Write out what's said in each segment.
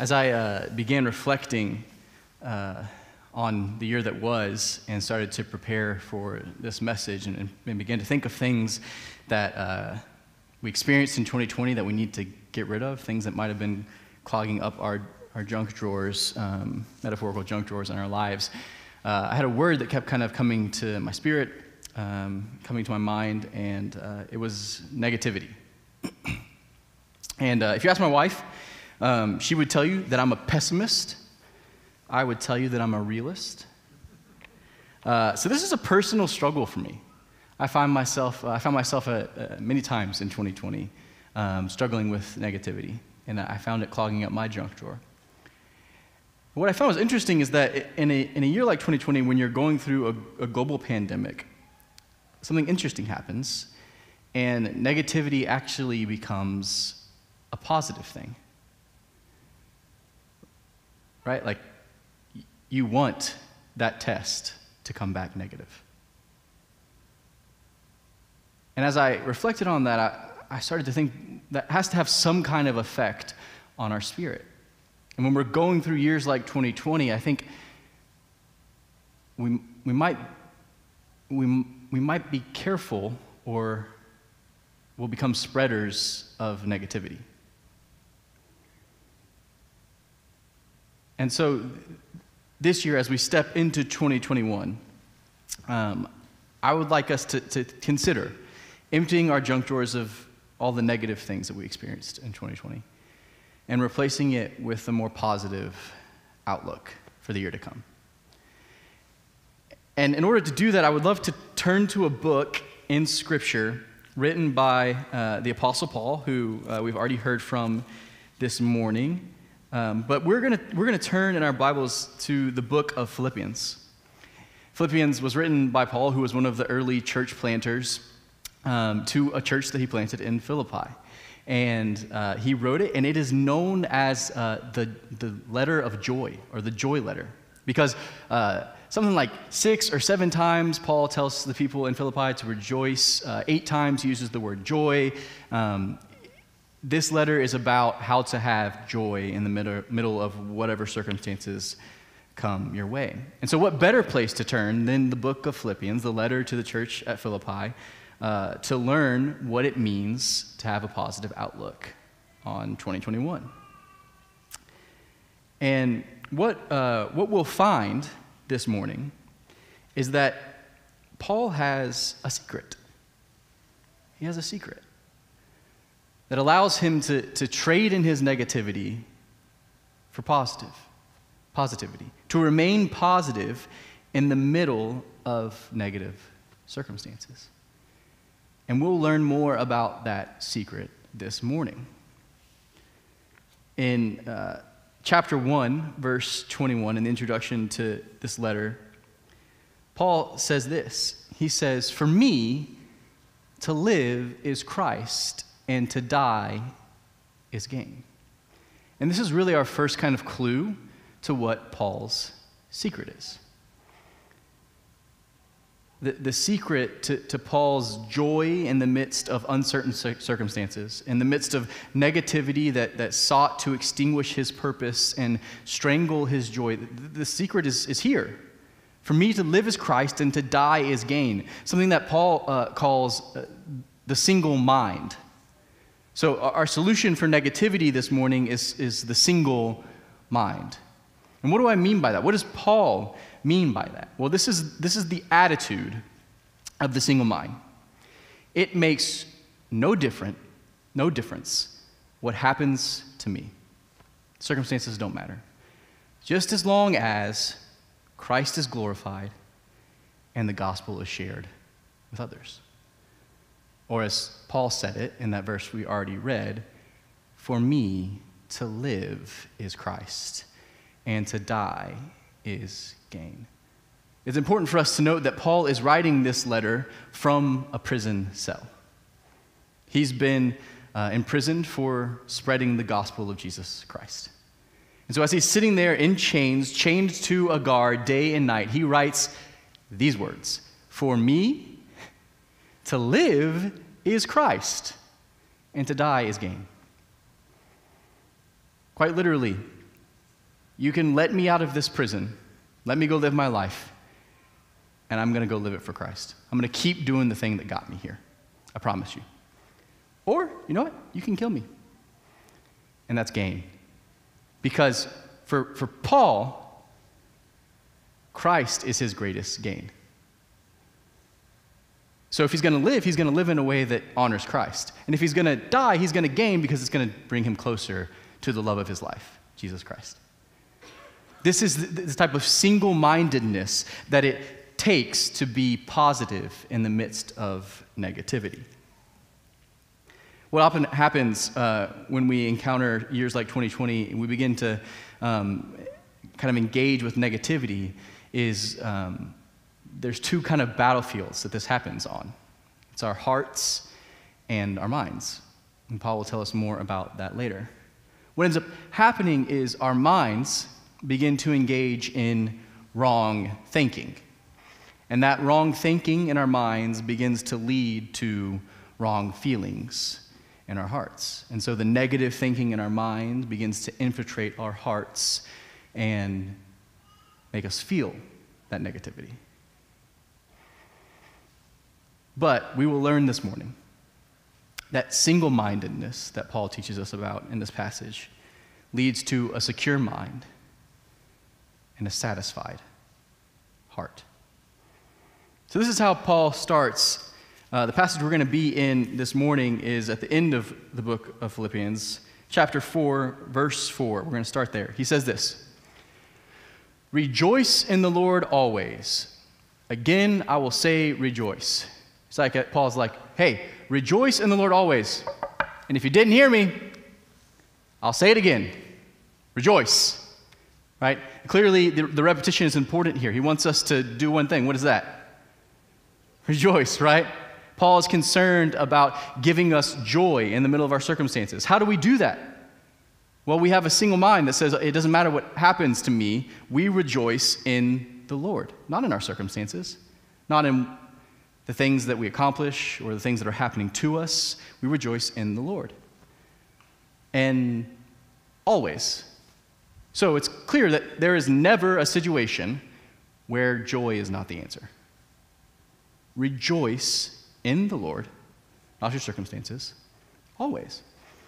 As I uh, began reflecting uh, on the year that was and started to prepare for this message and, and began to think of things that uh, we experienced in 2020 that we need to get rid of, things that might have been clogging up our, our junk drawers, um, metaphorical junk drawers in our lives, uh, I had a word that kept kind of coming to my spirit, um, coming to my mind, and uh, it was negativity. and uh, if you ask my wife, um, she would tell you that I'm a pessimist. I would tell you that I'm a realist. Uh, so this is a personal struggle for me. I find myself, uh, I found myself uh, many times in 2020 um, struggling with negativity, and I found it clogging up my junk drawer. What I found was interesting is that in a, in a year like 2020, when you're going through a, a global pandemic, something interesting happens, and negativity actually becomes a positive thing. Right? Like, you want that test to come back negative. And as I reflected on that, I, I started to think that has to have some kind of effect on our spirit. And when we're going through years like 2020, I think we, we, might, we, we might be careful or we'll become spreaders of negativity. And so this year, as we step into 2021, um, I would like us to, to consider emptying our junk drawers of all the negative things that we experienced in 2020 and replacing it with a more positive outlook for the year to come. And in order to do that, I would love to turn to a book in Scripture written by uh, the Apostle Paul, who uh, we've already heard from this morning. Um, but we're going we're gonna turn in our Bibles to the book of Philippians. Philippians was written by Paul, who was one of the early church planters, um, to a church that he planted in Philippi and uh, he wrote it, and it is known as uh, the, the letter of joy, or the joy letter, because uh, something like six or seven times Paul tells the people in Philippi to rejoice. Uh, eight times he uses the word joy. Um, this letter is about how to have joy in the middle, middle of whatever circumstances come your way. And so, what better place to turn than the book of Philippians, the letter to the church at Philippi? uh, to learn what it means to have a positive outlook on 2021. And what, uh, what we'll find this morning is that Paul has a secret. He has a secret that allows him to, to trade in his negativity for positive, positivity, to remain positive in the middle of negative circumstances. And we'll learn more about that secret this morning. In uh, chapter 1, verse 21, in the introduction to this letter, Paul says this He says, For me, to live is Christ, and to die is gain. And this is really our first kind of clue to what Paul's secret is the, the secret to, to Paul's joy in the midst of uncertain circumstances, in the midst of negativity that, that sought to extinguish his purpose and strangle his joy, the, the secret is, is here. For me to live is Christ and to die is gain, something that Paul uh, calls uh, the single mind. So, our solution for negativity this morning is, is the single mind. And what do I mean by that? What does Paul mean by that? Well, this is, this is the attitude of the single mind. It makes no different, no difference what happens to me. Circumstances don't matter. Just as long as Christ is glorified and the gospel is shared with others. Or as Paul said it in that verse we already read, for me to live is Christ, and to die is gain. It's important for us to note that Paul is writing this letter from a prison cell. He's been uh, imprisoned for spreading the gospel of Jesus Christ. And so, as he's sitting there in chains, chained to a guard day and night, he writes these words For me, to live is Christ, and to die is gain. Quite literally, You can let me out of this prison, let me go live my life, and I'm going to go live it for Christ. I'm going to keep doing the thing that got me here. I promise you. Or, you know what? You can kill me. And that's gain. Because for, for Paul, Christ is his greatest gain. So if he's going to live, he's going to live in a way that honors Christ. And if he's going to die, he's going to gain because it's going to bring him closer to the love of his life, Jesus Christ. This is the type of single mindedness that it takes to be positive in the midst of negativity. What often happens uh, when we encounter years like 2020 and we begin to um, kind of engage with negativity is um, there's two kind of battlefields that this happens on it's our hearts and our minds. And Paul will tell us more about that later. What ends up happening is our minds begin to engage in wrong thinking. And that wrong thinking in our minds begins to lead to wrong feelings in our hearts. And so the negative thinking in our minds begins to infiltrate our hearts and make us feel that negativity. But we will learn this morning that single mindedness that Paul teaches us about in this passage leads to a secure mind and a satisfied heart. So, this is how Paul starts. Uh, the passage we're going to be in this morning is at the end of the book of Philippians, chapter 4, verse 4. We're going to start there. He says this Rejoice in the Lord always. Again, I will say rejoice. It's like uh, Paul's like, hey, rejoice in the Lord always. And if you didn't hear me, I'll say it again rejoice. Right? Clearly, the, the repetition is important here. He wants us to do one thing. What is that? Rejoice, right? Paul is concerned about giving us joy in the middle of our circumstances. How do we do that? Well, we have a single mind that says it doesn't matter what happens to me, we rejoice in the Lord, not in our circumstances, not in the things that we accomplish or the things that are happening to us. We rejoice in the Lord. And always. So it's clear that there is never a situation where joy is not the answer. Rejoice in the Lord, not your circumstances, always.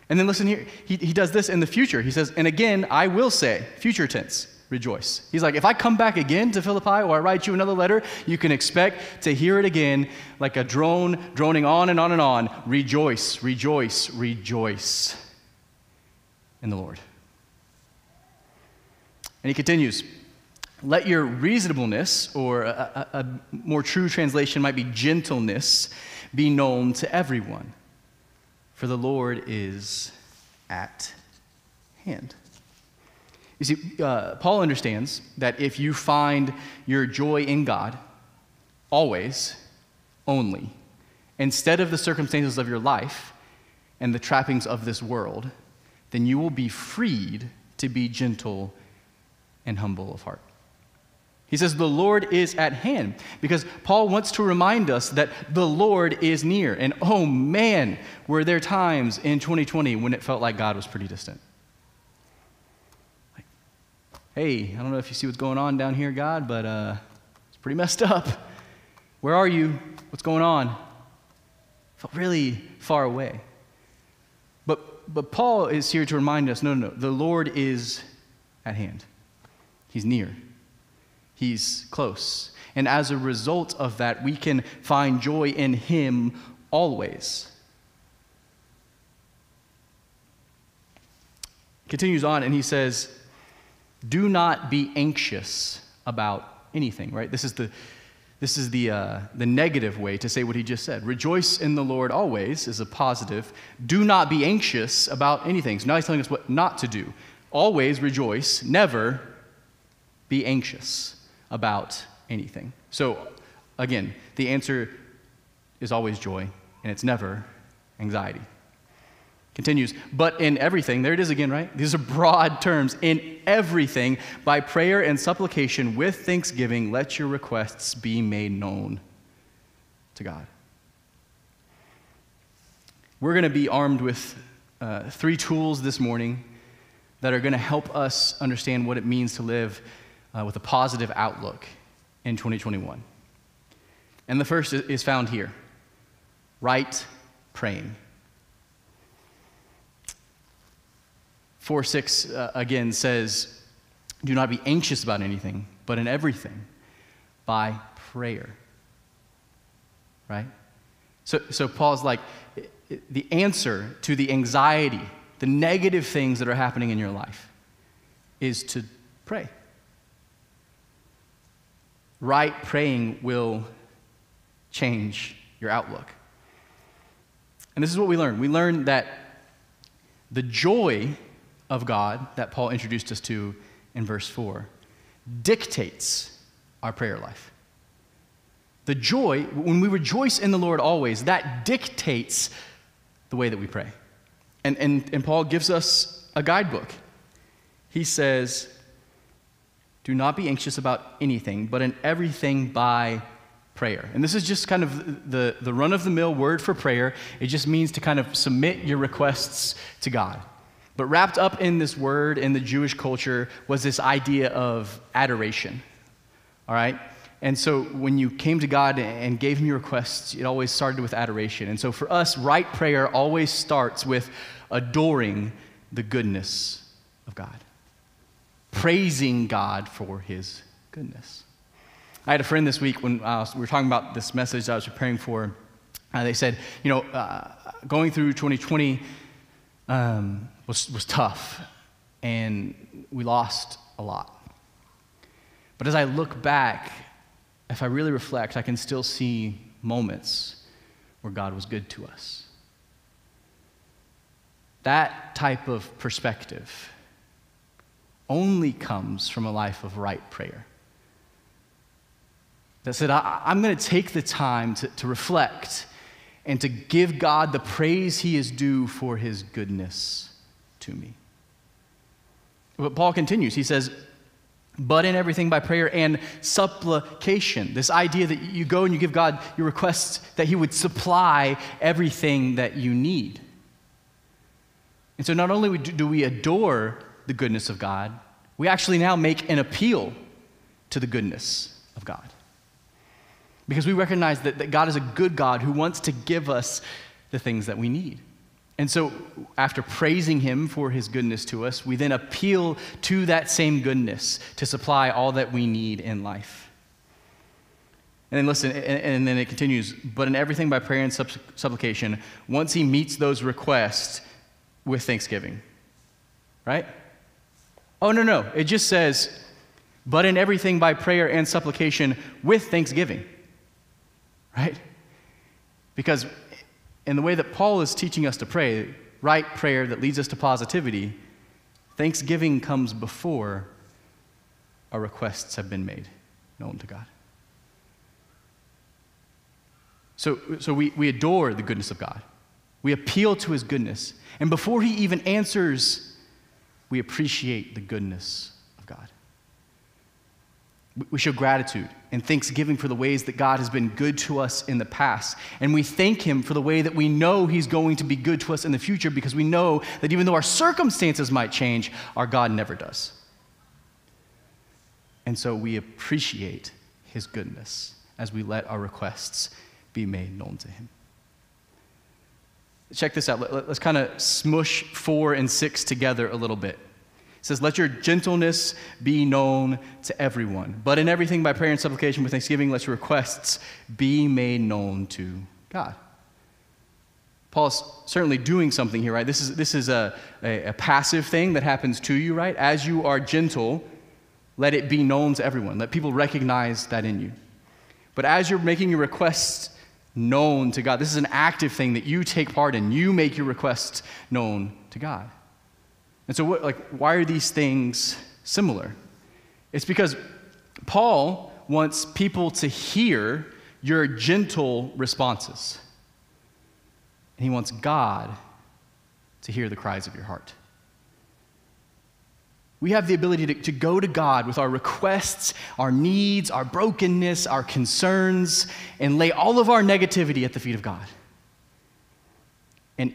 And then listen here, he, he does this in the future. He says, and again, I will say, future tense, rejoice. He's like, if I come back again to Philippi or I write you another letter, you can expect to hear it again like a drone droning on and on and on. Rejoice, rejoice, rejoice in the Lord. And he continues, let your reasonableness, or a, a, a, more true translation might be gentleness, be known to everyone, for the Lord is at hand. You see, uh, Paul understands that if you find your joy in God, always, only, instead of the circumstances of your life and the trappings of this world, then you will be freed to be gentle and humble of heart. He says, The Lord is at hand. Because Paul wants to remind us that the Lord is near. And oh man, were there times in 2020 when it felt like God was pretty distant. Hey, I don't know if you see what's going on down here, God, but uh, it's pretty messed up. Where are you? What's going on? I Felt really far away. But, but Paul is here to remind us no, no, no. The Lord is at hand, He's near. He's close. And as a result of that, we can find joy in Him always. Continues on, and he says, Do not be anxious about anything, right? This is the, this is the, uh, the negative way to say what he just said. Rejoice in the Lord always is a positive. Do not be anxious about anything. So now he's telling us what not to do. Always rejoice, never be anxious about anything. So, again, the answer is always joy, and it's never anxiety. Continues, but in everything, there it is again, right? These are broad terms. In everything, by prayer and supplication with thanksgiving, let your requests be made known to God. We're going to be armed with uh, three tools this morning that are going to help us understand what it means to live uh, with a positive outlook in 2021. And the first is found here right praying. 4 6 uh, again says, Do not be anxious about anything, but in everything, by prayer. Right? So, so Paul's like, the answer to the anxiety, the negative things that are happening in your life, is to pray. Right praying will change your outlook. And this is what we learn. We learn that the joy of God that Paul introduced us to in verse 4 dictates our prayer life. The joy, when we rejoice in the Lord always, that dictates the way that we pray. And, and, and Paul gives us a guidebook. He says, Do not be anxious about anything, but in everything by prayer. And this is just kind of the, the run of the mill word for prayer. It just means to kind of submit your requests to God. But wrapped up in this word in the Jewish culture was this idea of adoration. All right? And so when you came to God and gave Him your requests, it always started with adoration. And so for us, right prayer always starts with adoring the goodness of God, praising God for His goodness. I had a friend this week when uh, we were talking about this message I was preparing for. Uh, they said, you know, uh, going through 2020 um, was, was tough, and we lost a lot. But as I look back, if I really reflect, I can still see moments where God was good to us. That type of perspective only comes from a life of right prayer. That said, I, am going to take the time to, to reflect and to give God the praise he is due for his goodness to me. But Paul continues. He says, but in everything by prayer and supplication. This idea that you go and you give God your requests that He would supply everything that you need. And so not only do we adore the goodness of God, we actually now make an appeal to the goodness of God. Because we recognize that, that God is a good God who wants to give us the things that we need. And so, after praising him for his goodness to us, we then appeal to that same goodness to supply all that we need in life. And then listen, and, and then it continues, but in everything by prayer and supplication, once he meets those requests with thanksgiving. Right? Oh, no, no. It just says, but in everything by prayer and supplication with thanksgiving. Right? Because in the way that Paul is teaching us to pray, right prayer that leads us to positivity, thanksgiving comes before our requests have been made known to God. So, so we, we adore the goodness of God. We appeal to his goodness. And before he even answers, we appreciate the goodness. We show gratitude and thanksgiving for the ways that God has been good to us in the past. And we thank Him for the way that we know He's going to be good to us in the future because we know that even though our circumstances might change, our God never does. And so we appreciate His goodness as we let our requests be made known to Him. Check this out. Let's kind of smush four and six together a little bit. It says, Let your gentleness be known to everyone. But in everything by prayer and supplication with thanksgiving, let your requests be made known to God. Paul's certainly doing something here, right? This is, this is a, a, a passive thing that happens to you, right? As you are gentle, let it be known to everyone. Let people recognize that in you. But as you're making your requests known to God, this is an active thing that you take part in. You make your requests known to God. And so, what, like, why are these things similar? It's because Paul wants people to hear your gentle responses. And he wants God to hear the cries of your heart. We have the ability to, to go to God with our requests, our needs, our brokenness, our concerns, and lay all of our negativity at the feet of God. And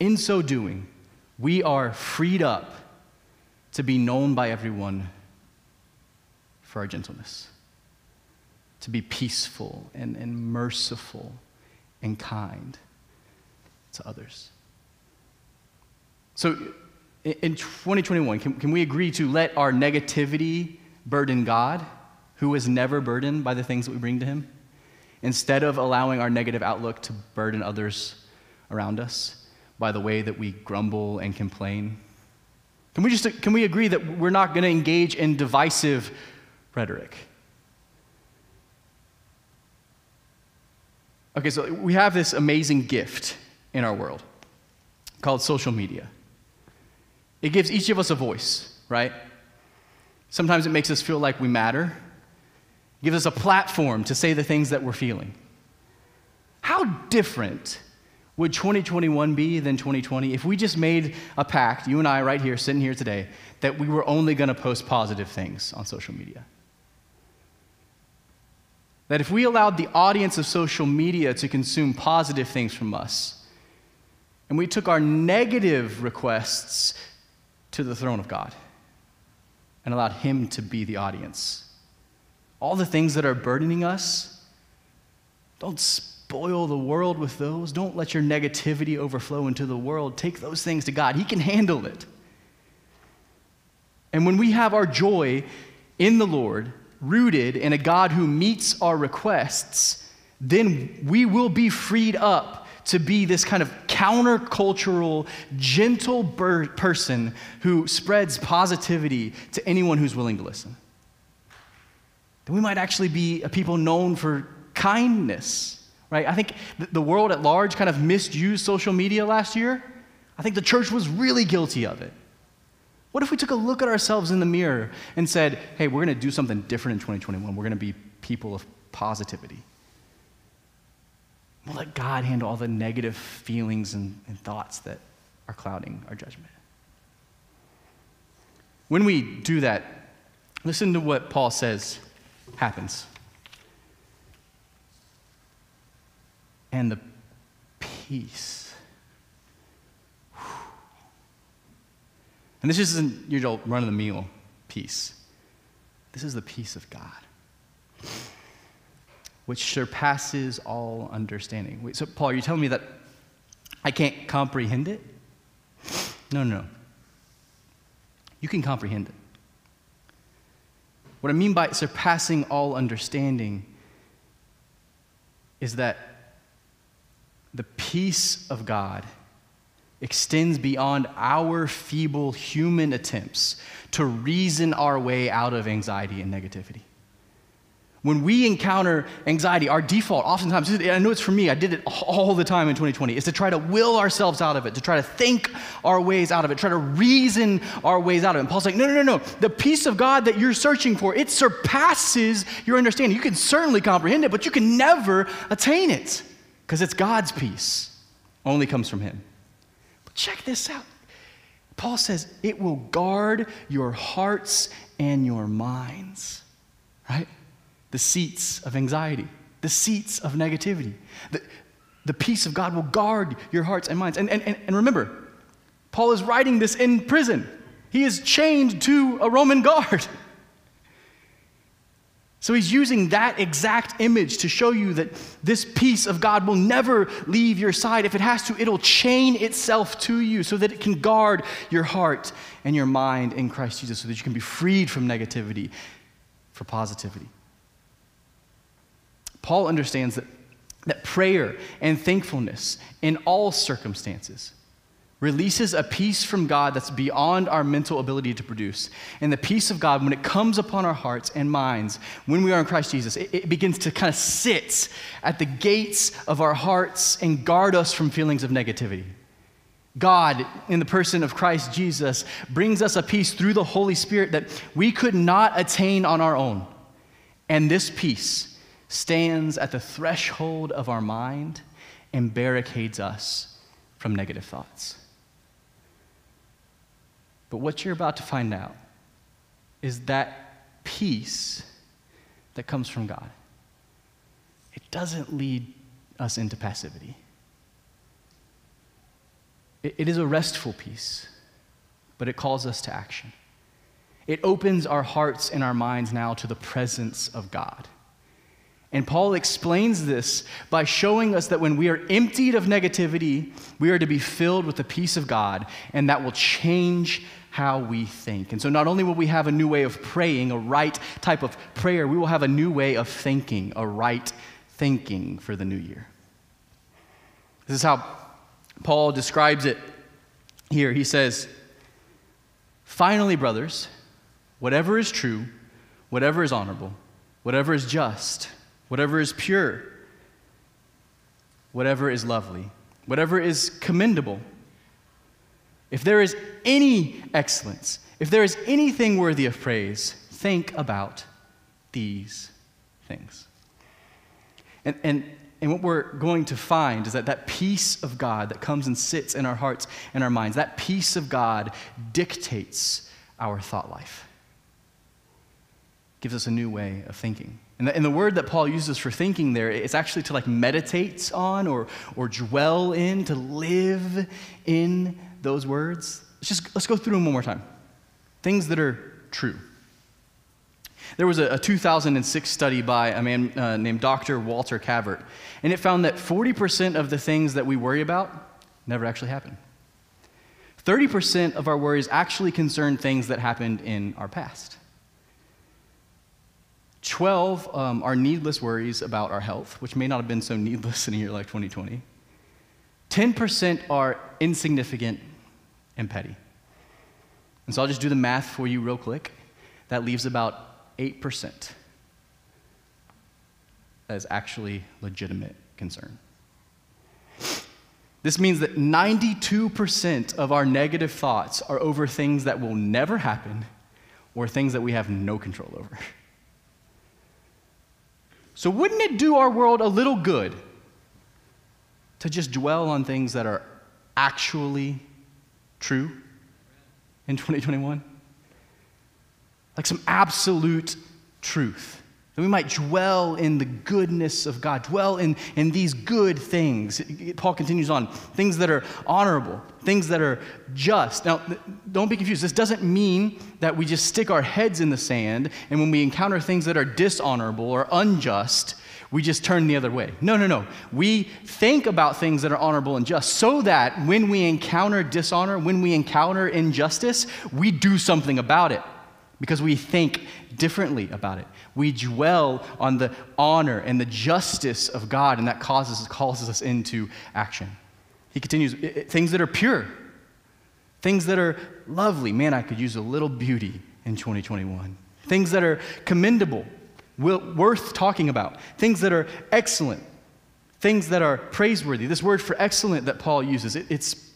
in so doing, we are freed up to be known by everyone for our gentleness, to be peaceful and, and merciful and kind to others. So in 2021, can, can we agree to let our negativity burden God, who is never burdened by the things that we bring to him, instead of allowing our negative outlook to burden others around us by the way that we grumble and complain? Can we just can we agree that we're not going to engage in divisive rhetoric? Okay, so we have this amazing gift in our world called social media. It gives each of us a voice, right? Sometimes it makes us feel like we matter. It gives us a platform to say the things that we're feeling. How different would 2021 be than 2020 if we just made a pact, you and I right here, sitting here today, that we were only going to post positive things on social media? That if we allowed the audience of social media to consume positive things from us, and we took our negative requests to the throne of God and allowed Him to be the audience, all the things that are burdening us, don't spoil the world with those. Don't let your negativity overflow into the world. Take those things to God, He can handle it. And when we have our joy in the Lord, rooted in a God who meets our requests, then we will be freed up to be this kind of countercultural, gentle person who spreads positivity to anyone who's willing to listen. Then we might actually be a people known for kindness, right? I think the world at large kind of misused social media last year. I think the church was really guilty of it. What if we took a look at ourselves in the mirror and said, hey, we're going to do something different in 2021? We're going to be people of positivity. We'll let God handle all the negative feelings and, and thoughts that are clouding our judgment. When we do that, listen to what Paul says happens. And the peace And this isn't your run of the meal peace. This is the peace of God, which surpasses all understanding. Wait, so, Paul, are you telling me that I can't comprehend it? No, no. You can comprehend it. What I mean by surpassing all understanding is that the peace of God extends beyond our feeble human attempts to reason our way out of anxiety and negativity. When we encounter anxiety, our default, oftentimes, I know it's for me, I did it all the time in 2020, is to try to will ourselves out of it, to try to think our ways out of it, try to reason our ways out of it. And Paul's like, no, no, no, no. The peace of God that you're searching for, it surpasses your understanding. You can certainly comprehend it, but you can never attain it because it's God's peace, only comes from Him. But check this out. Paul says it will guard your hearts and your minds, right? The seats of anxiety, the seats of negativity. The, the peace of God will guard your hearts and minds. And, and, and remember, Paul is writing this in prison. He is chained to a Roman guard. So he's using that exact image to show you that this peace of God will never leave your side. If it has to, it'll chain itself to you so that it can guard your heart and your mind in Christ Jesus so that you can be freed from negativity for positivity. Paul understands that, that prayer and thankfulness in all circumstances releases a peace from God that's beyond our mental ability to produce. And the peace of God, when it comes upon our hearts and minds, when we are in Christ Jesus, it, it, begins to kind of sit at the gates of our hearts and guard us from feelings of negativity. God, in the person of Christ Jesus, brings us a peace through the Holy Spirit that we could not attain on our own. And this peace stands at the threshold of our mind and barricades us from negative thoughts. But what you're about to find out is that peace that comes from God. It doesn't lead us into passivity. It, it is a restful peace, but it calls us to action. It opens our hearts and our minds now to the presence of God. And Paul explains this by showing us that when we are emptied of negativity, we are to be filled with the peace of God, and that will change how we think. And so, not only will we have a new way of praying, a right type of prayer, we will have a new way of thinking, a right thinking for the new year. This is how Paul describes it here. He says, Finally, brothers, whatever is true, whatever is honorable, whatever is just, whatever is pure, whatever is lovely, whatever is commendable, if there is any excellence, if there is anything worthy of praise, think about these things. And, and, and what we're going to find is that that peace of God that comes and sits in our hearts and our minds, that peace of God dictates our thought life, gives us a new way of thinking. And the, and the, word that Paul uses for thinking there, it's actually to like meditate on or, or dwell in, to live in those words. Let's just let's go through them one more time. Things that are true. There was a, a 2006 study by a man uh, named Dr. Walter Calvert, and it found that 40% of the things that we worry about never actually happen. 30% of our worries actually concern things that happened in our past. 12 um, are needless worries about our health, which may not have been so needless in a year like 2020. 10% are insignificant and petty. And so I'll just do the math for you real quick. That leaves about 8% that is actually legitimate concern. This means that 92% of our negative thoughts are over things that will never happen or things that we have no control over. So, wouldn't it do our world a little good to just dwell on things that are actually true in 2021? Like some absolute truth. That we might dwell in the goodness of God, dwell in, in these good things. Paul continues on things that are honorable, things that are just. Now, don't be confused. This doesn't mean that we just stick our heads in the sand and when we encounter things that are dishonorable or unjust, we just turn the other way. No, no, no. We think about things that are honorable and just so that when we encounter dishonor, when we encounter injustice, we do something about it because we think differently about it. We dwell on the honor and the justice of God, and that causes, us into action. He continues things that are pure, things that are lovely. Man, I could use a little beauty in 2021. Things that are commendable, worth talking about, things that are excellent, things that are praiseworthy. This word for excellent that Paul uses, it, it's,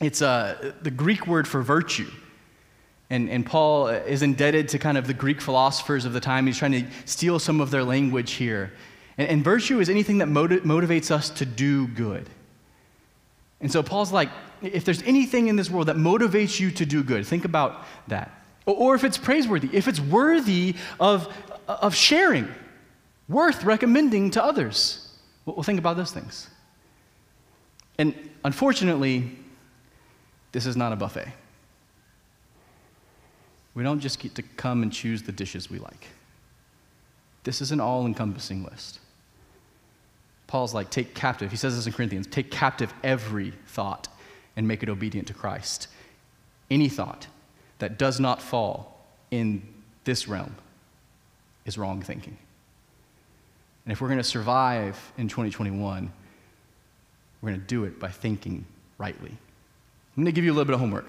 it's uh, the Greek word for virtue. And, and Paul is indebted to kind of the Greek philosophers of the time. He's trying to steal some of their language here. And, and virtue is anything that motiv- motivates us to do good. And so Paul's like, if there's anything in this world that motivates you to do good, think about that. Or, or if it's praiseworthy, if it's worthy of, of sharing, worth recommending to others. Well, think about those things. And unfortunately, this is not a buffet. We don't just get to come and choose the dishes we like. This is an all encompassing list. Paul's like, take captive, he says this in Corinthians, take captive every thought and make it obedient to Christ. Any thought that does not fall in this realm is wrong thinking. And if we're going to survive in 2021, we're going to do it by thinking rightly. I'm going to give you a little bit of homework.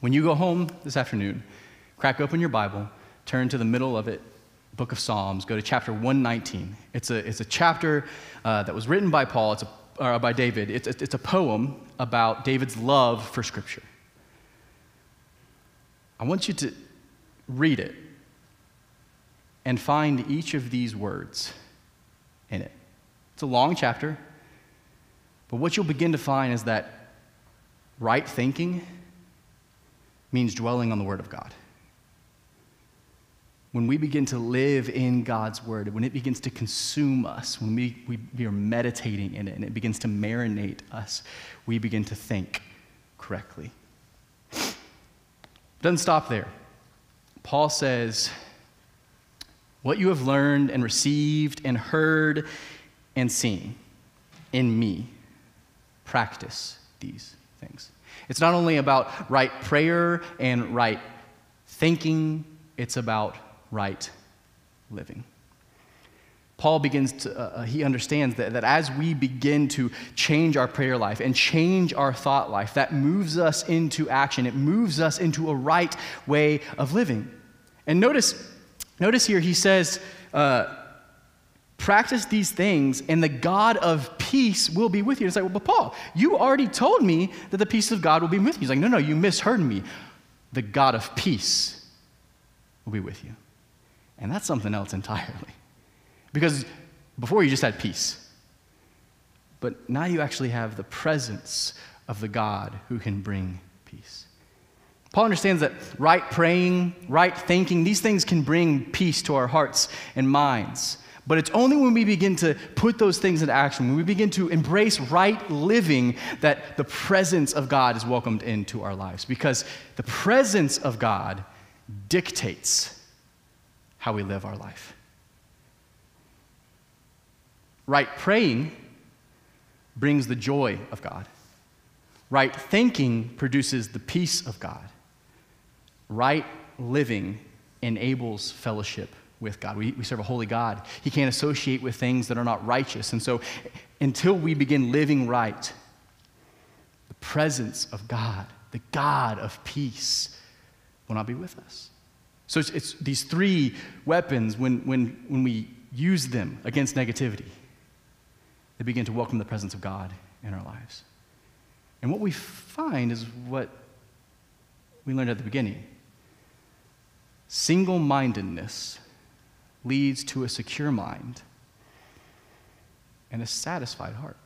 When you go home this afternoon, crack open your Bible, turn to the middle of it, book of Psalms, go to chapter 119. It's a, it's a chapter uh, that was written by Paul, it's a, or by David. It's, it's a poem about David's love for Scripture. I want you to read it and find each of these words in it. It's a long chapter, but what you'll begin to find is that right thinking means dwelling on the Word of God. When we begin to live in God's Word, when it begins to consume us, when we, we, we are meditating in it and it begins to marinate us, we begin to think correctly. It doesn't stop there. Paul says, What you have learned and received and heard and seen in me, practice these things. It's not only about right prayer and right thinking, it's about right living. Paul begins to, uh, uh, he understands that, that as we begin to change our prayer life and change our thought life, that moves us into action. It moves us into a right way of living. And notice, notice here, he says, uh, practice these things, and the God of peace will be with you. And it's like, well, but Paul, you already told me that the peace of God will be with you. He's like, no, no, you misheard me. The God of peace will be with you. And that's something else entirely. Because before you just had peace. But now you actually have the presence of the God who can bring peace. Paul understands that right praying, right thinking, these things can bring peace to our hearts and minds. But it's only when we begin to put those things into action, when we begin to embrace right living, that the presence of God is welcomed into our lives. Because the presence of God dictates how we live our life. Right praying brings the joy of God. Right thinking produces the peace of God. Right living enables fellowship with God. We, we serve a holy God. He can't associate with things that are not righteous. And so, until we begin living right, the presence of God, the God of peace, will not be with us. So, it's, it's these three weapons when, when, when we use them against negativity they begin to welcome the presence of God in our lives. And what we find is what we learned at the beginning single mindedness leads to a secure mind and a satisfied heart.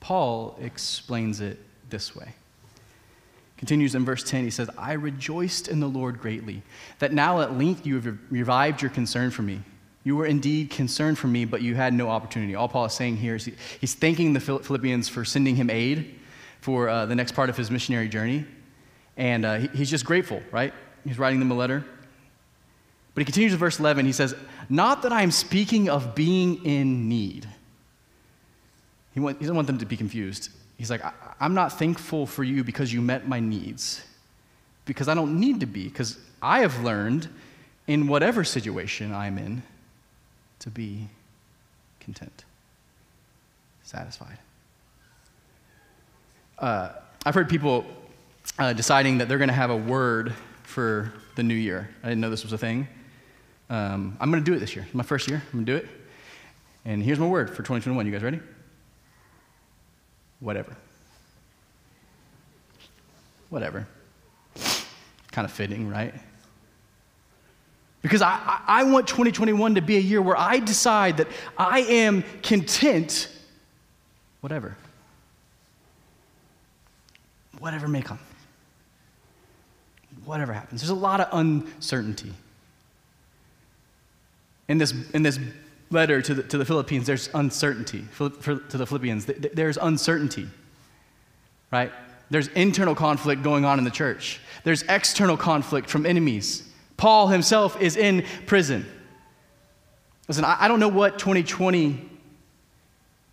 Paul explains it this way. Continues in verse 10, he says, I rejoiced in the Lord greatly, that now at length you have revived your concern for me. You were indeed concerned for me, but you had no opportunity. All Paul is saying here is he, he's thanking the Philippians for sending him aid for uh, the next part of his missionary journey. And uh, he, he's just grateful, right? He's writing them a letter. But he continues in verse 11. He says, Not that I am speaking of being in need. He, want, he doesn't want them to be confused. He's like, I'm not thankful for you because you met my needs, because I don't need to be, because I have learned in whatever situation I'm in to be content, satisfied. Uh, I've heard people uh, deciding that they're going to have a word for the new year. I didn't know this was a thing. Um, I'm going to do it this year. my first year. I'm going to do it. And here's my word for 2021. You guys ready? Whatever. Whatever. Kind of fitting, right? Because I, I want 2021 to be a year where I decide that I am content, whatever. Whatever may come. Whatever happens. There's a lot of uncertainty. In this, in this letter to the, to the Philippines, there's uncertainty. For, to the Philippians, there's uncertainty, right? There's internal conflict going on in the church, there's external conflict from enemies. Paul himself is in prison. Listen, I, don't know what 2020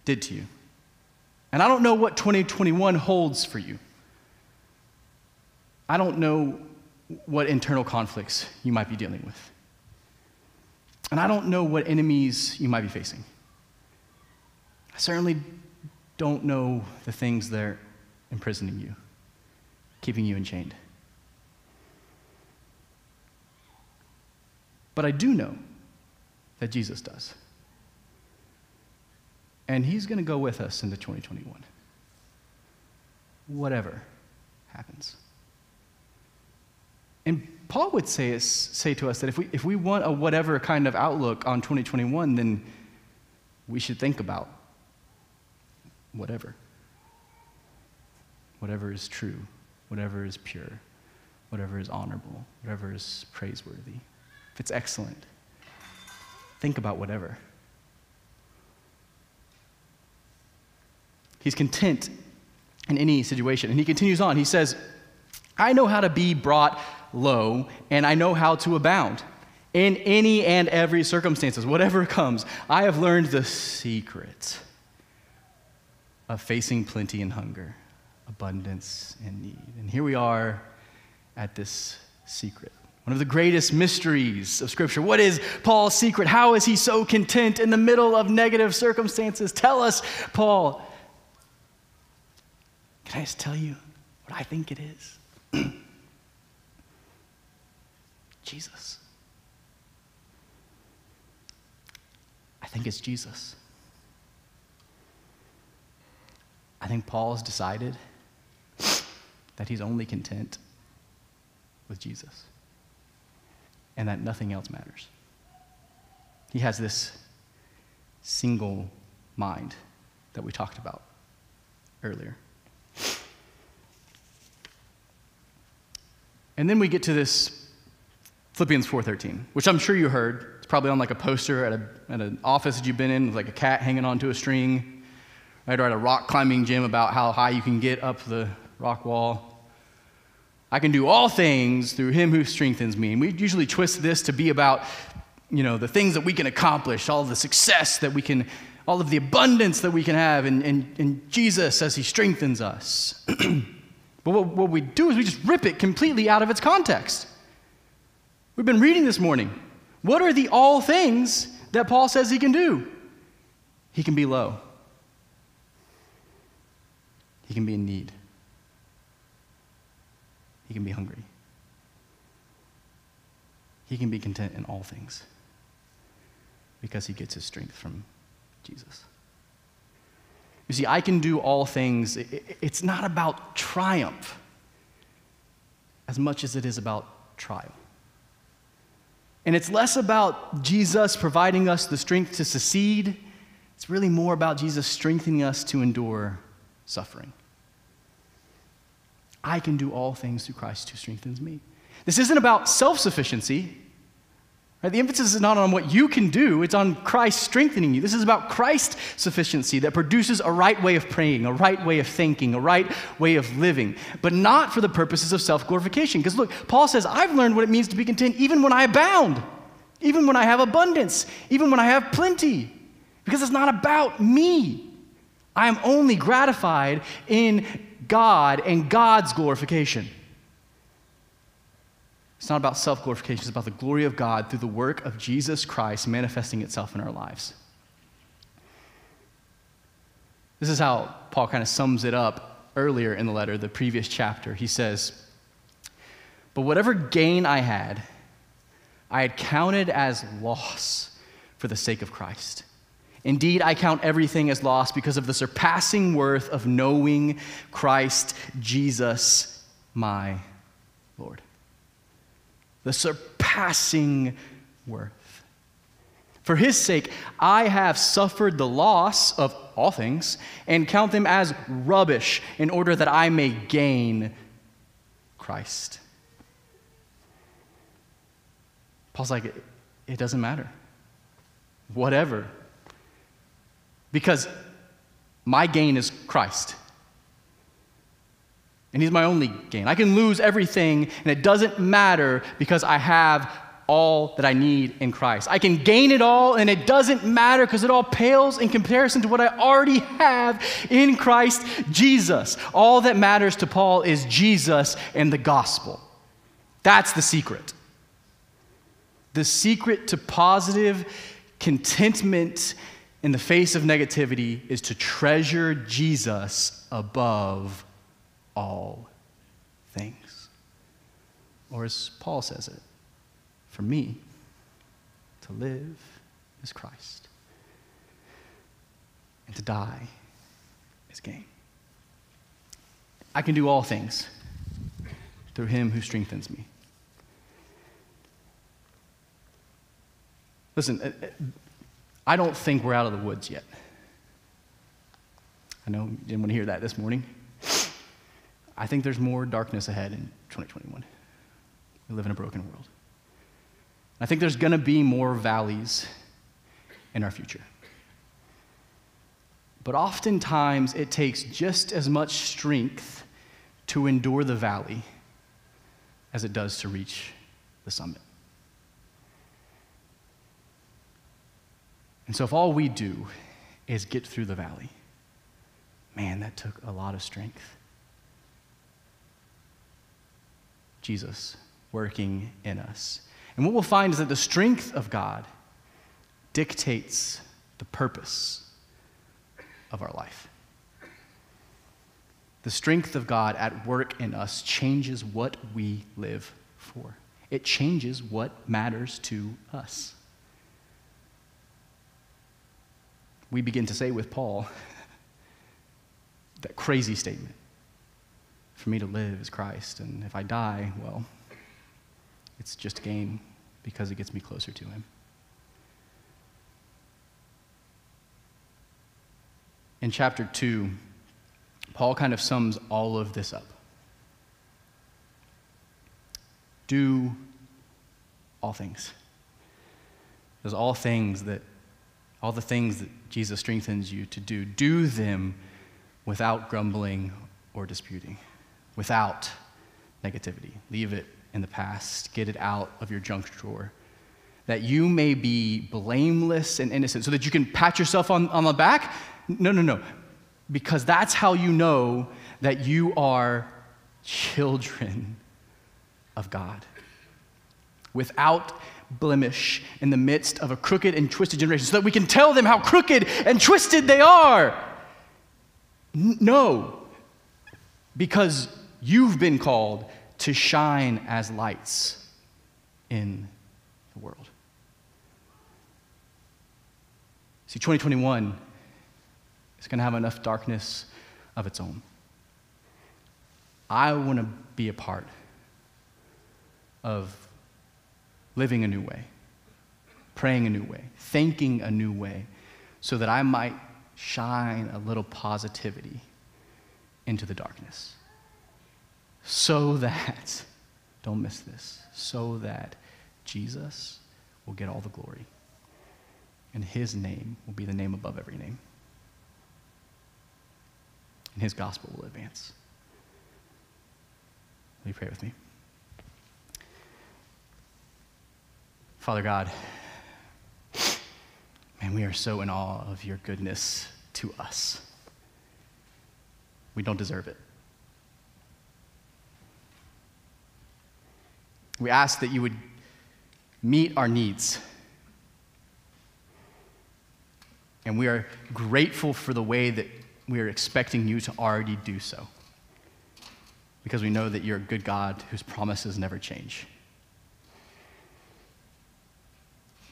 did to you. And I don't know what 2021 holds for you. I don't know what internal conflicts you might be dealing with. And I don't know what enemies you might be facing. I certainly don't know the things that are imprisoning you, keeping you enchained. But I do know that Jesus does. And he's going to go with us into 2021. Whatever happens. And Paul would say, say to us that if we, if we want a whatever kind of outlook on 2021, then we should think about whatever. Whatever is true, whatever is pure, whatever is honorable, whatever is praiseworthy if it's excellent. Think about whatever. He's content in any situation. And he continues on. He says, I know how to be brought low, and I know how to abound in any and every circumstances, whatever comes. I have learned the secret of facing plenty and hunger, abundance and need. And here we are at this secret. One of the greatest mysteries of Scripture. What is Paul's secret? How is he so content in the middle of negative circumstances? Tell us, Paul. Can I just tell you what I think it is? Jesus. I think it's Jesus. I think Paul has decided that he's only content with Jesus and that nothing else matters. He has this single mind that we talked about earlier. And then we get to this Philippians 4:13, which I'm sure you heard. It's probably on like a poster at, a, at an office that you've been in with like a cat hanging onto a string, right? Or at a rock climbing gym about how high you can get up the rock wall. I can do all things through him who strengthens me. And we usually twist this to be about, you know, the things that we can accomplish, all the success that we can, all of the abundance that we can have in, in, in Jesus as he strengthens us. but what, what we do is we just rip it completely out of its context. We've been reading this morning. What are the all things that Paul says he can do? He can be low, he can be in need, he can be hungry, he can be content in all things because he gets his strength from Jesus. You see, I can do all things. It's not about triumph as much as it is about trial. And it's less about Jesus providing us the strength to succeed, it's really more about Jesus strengthening us to endure suffering. I can do all things through Christ who strengthens me. This isn't about self sufficiency. Right? The emphasis is not on what you can do, it's on Christ strengthening you. This is about Christ's sufficiency that produces a right way of praying, a right way of thinking, a right way of living, but not for the purposes of self glorification. Because look, Paul says, I've learned what it means to be content even when I abound, even when I have abundance, even when I have plenty, because it's not about me. I am only gratified in God and God's glorification. It's not about self glorification, it's about the glory of God through the work of Jesus Christ manifesting itself in our lives. This is how Paul kind of sums it up earlier in the letter, the previous chapter. He says, But whatever gain I had, I had counted as loss for the sake of Christ. Indeed, I count everything as loss because of the surpassing worth of knowing Christ Jesus, my Lord the surpassing worth. For his sake, I have suffered the loss of all things and count them as rubbish in order that I may gain Christ. Paul's like, it, doesn't matter. Whatever. Because my gain is Christ and He's my only gain. I can lose everything, and it doesn't matter because I have all that I need in Christ. I can gain it all, and it doesn't matter because it all pales in comparison to what I already have in Christ Jesus. All that matters to Paul is Jesus and the gospel. That's the secret. The secret to positive contentment in the face of negativity is to treasure Jesus above all things. Or as Paul says it, for me, to live is Christ, and to die is gain. I can do all things through him who strengthens me. Listen, uh, uh, I don't think we're out of the woods yet. I know you didn't want to hear that this morning. I think there's more darkness ahead in 2021. We live in a broken world. I think there's going to be more valleys in our future. But oftentimes, it takes just as much strength to endure the valley as it does to reach the summit. And so, if all we do is get through the valley, man, that took a lot of strength. Jesus working in us. And what we'll find is that the strength of God dictates the purpose of our life. The strength of God at work in us changes what we live for, it changes what matters to us. We begin to say with Paul that crazy statement for me to live is Christ, and if I die, well, it's just gain because it gets me closer to Him. In chapter 2, Paul kind of sums all of this up. Do all things. There's all things that, all the things that Jesus strengthens you to do, do them without grumbling or disputing, without negativity. Leave it in the past, get it out of your junk drawer, that you may be blameless and innocent, so that you can pat yourself on, on the back? No, no, no. Because that's how you know that you are children of God. Without blemish in the midst of a crooked and twisted generation, so that we can tell them how crooked and twisted they are. No, because you've been called to shine as lights in the world. See, 2021 is going to have enough darkness of its own. I want to be a part of living a new way, praying a new way, thinking a new way, so that I might shine a little positivity into the darkness so that, don't miss this, so that Jesus will get all the glory. And his name will be the name above every name. And his gospel will advance. Will you pray with me? Father God, man, we are so in awe of your goodness to us. We don't deserve it. We ask that you would meet our needs. And we are grateful for the way that we are expecting you to already do so. Because we know that you're a good God whose promises never change.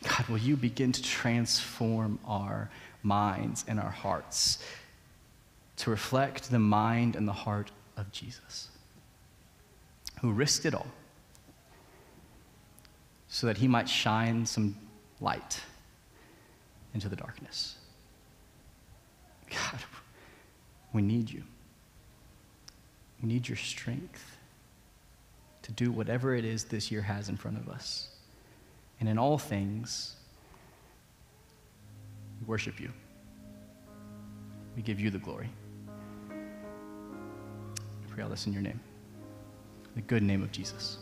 God, will you begin to transform our minds and our hearts to reflect the mind and the heart of Jesus, who risked it all so that he might shine some light into the darkness. God, we need you. We need your strength to do whatever it is this year has in front of us. And in all things, we worship you. We give you the glory. I pray all this in your name, the good name of Jesus.